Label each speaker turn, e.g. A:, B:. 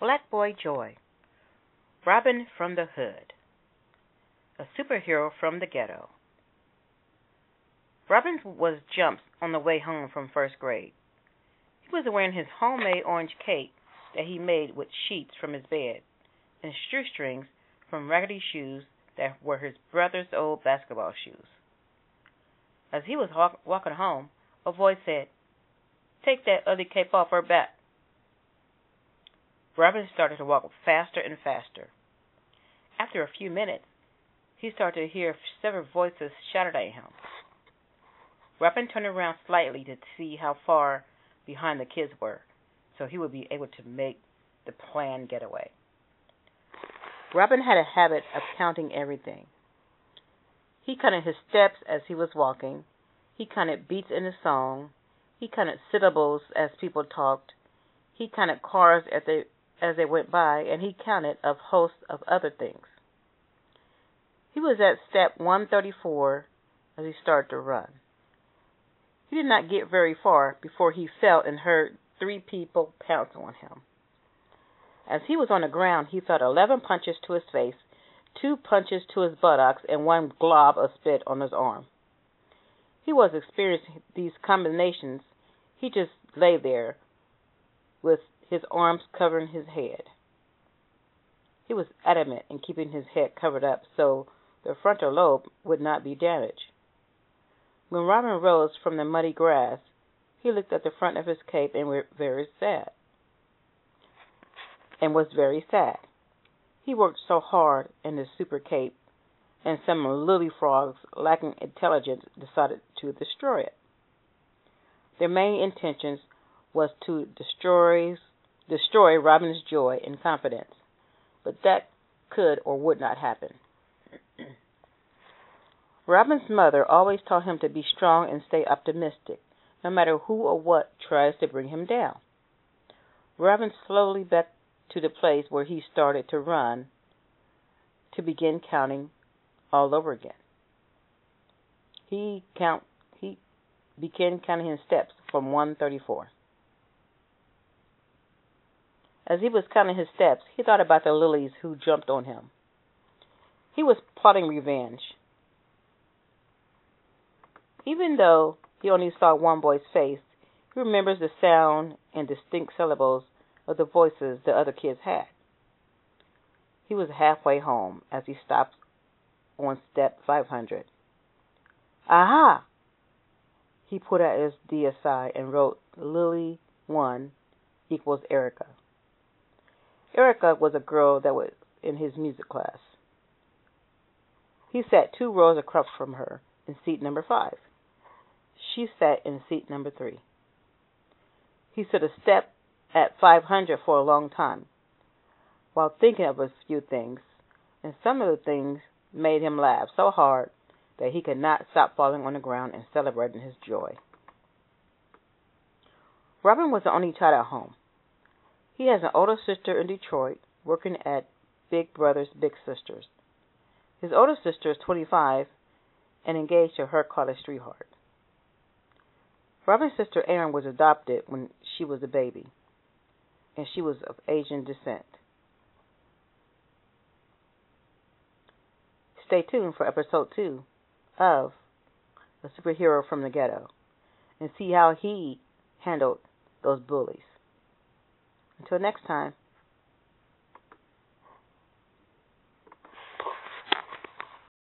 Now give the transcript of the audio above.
A: Black Boy Joy, Robin from the Hood, a superhero from the ghetto. Robin was jumps on the way home from first grade. He was wearing his homemade orange cape that he made with sheets from his bed and shoestrings from raggedy shoes that were his brother's old basketball shoes. As he was walking home, a voice said, Take that ugly cape off her back. Robin started to walk faster and faster. After a few minutes, he started to hear several voices shouted at him. Robin turned around slightly to see how far behind the kids were, so he would be able to make the planned getaway. Robin had a habit of counting everything. He counted his steps as he was walking. He counted beats in a song. He counted syllables as people talked. He counted cars as they as they went by, and he counted a host of other things. He was at step 134 as he started to run. He did not get very far before he fell and heard three people pounce on him. As he was on the ground, he felt 11 punches to his face, two punches to his buttocks, and one glob of spit on his arm. He was experiencing these combinations. He just lay there with his arms covering his head. He was adamant in keeping his head covered up so the frontal lobe would not be damaged. When Robin rose from the muddy grass, he looked at the front of his cape and was very sad. And was very sad. He worked so hard in his super cape, and some lily frogs, lacking intelligence, decided to destroy it. Their main intention was to destroy destroy Robin's joy and confidence, but that could or would not happen. Robin's mother always taught him to be strong and stay optimistic, no matter who or what tries to bring him down. Robin slowly back to the place where he started to run to begin counting all over again. He count he began counting his steps from 134. As he was counting his steps, he thought about the lilies who jumped on him. He was plotting revenge. Even though he only saw one boy's face, he remembers the sound and distinct syllables of the voices the other kids had. He was halfway home as he stopped on step 500. Aha! He put out his DSI and wrote Lily 1 equals Erica. Erica was a girl that was in his music class. He sat two rows across from her in seat number five. She sat in seat number three. He stood a step at 500 for a long time while thinking of a few things, and some of the things made him laugh so hard that he could not stop falling on the ground and celebrating his joy. Robin was the only child at home. He has an older sister in Detroit working at Big Brothers Big Sisters. His older sister is 25 and engaged to her college sweetheart. Robin's sister Erin was adopted when she was a baby, and she was of Asian descent. Stay tuned for episode two of A Superhero from the Ghetto and see how he handled those bullies. Until next time.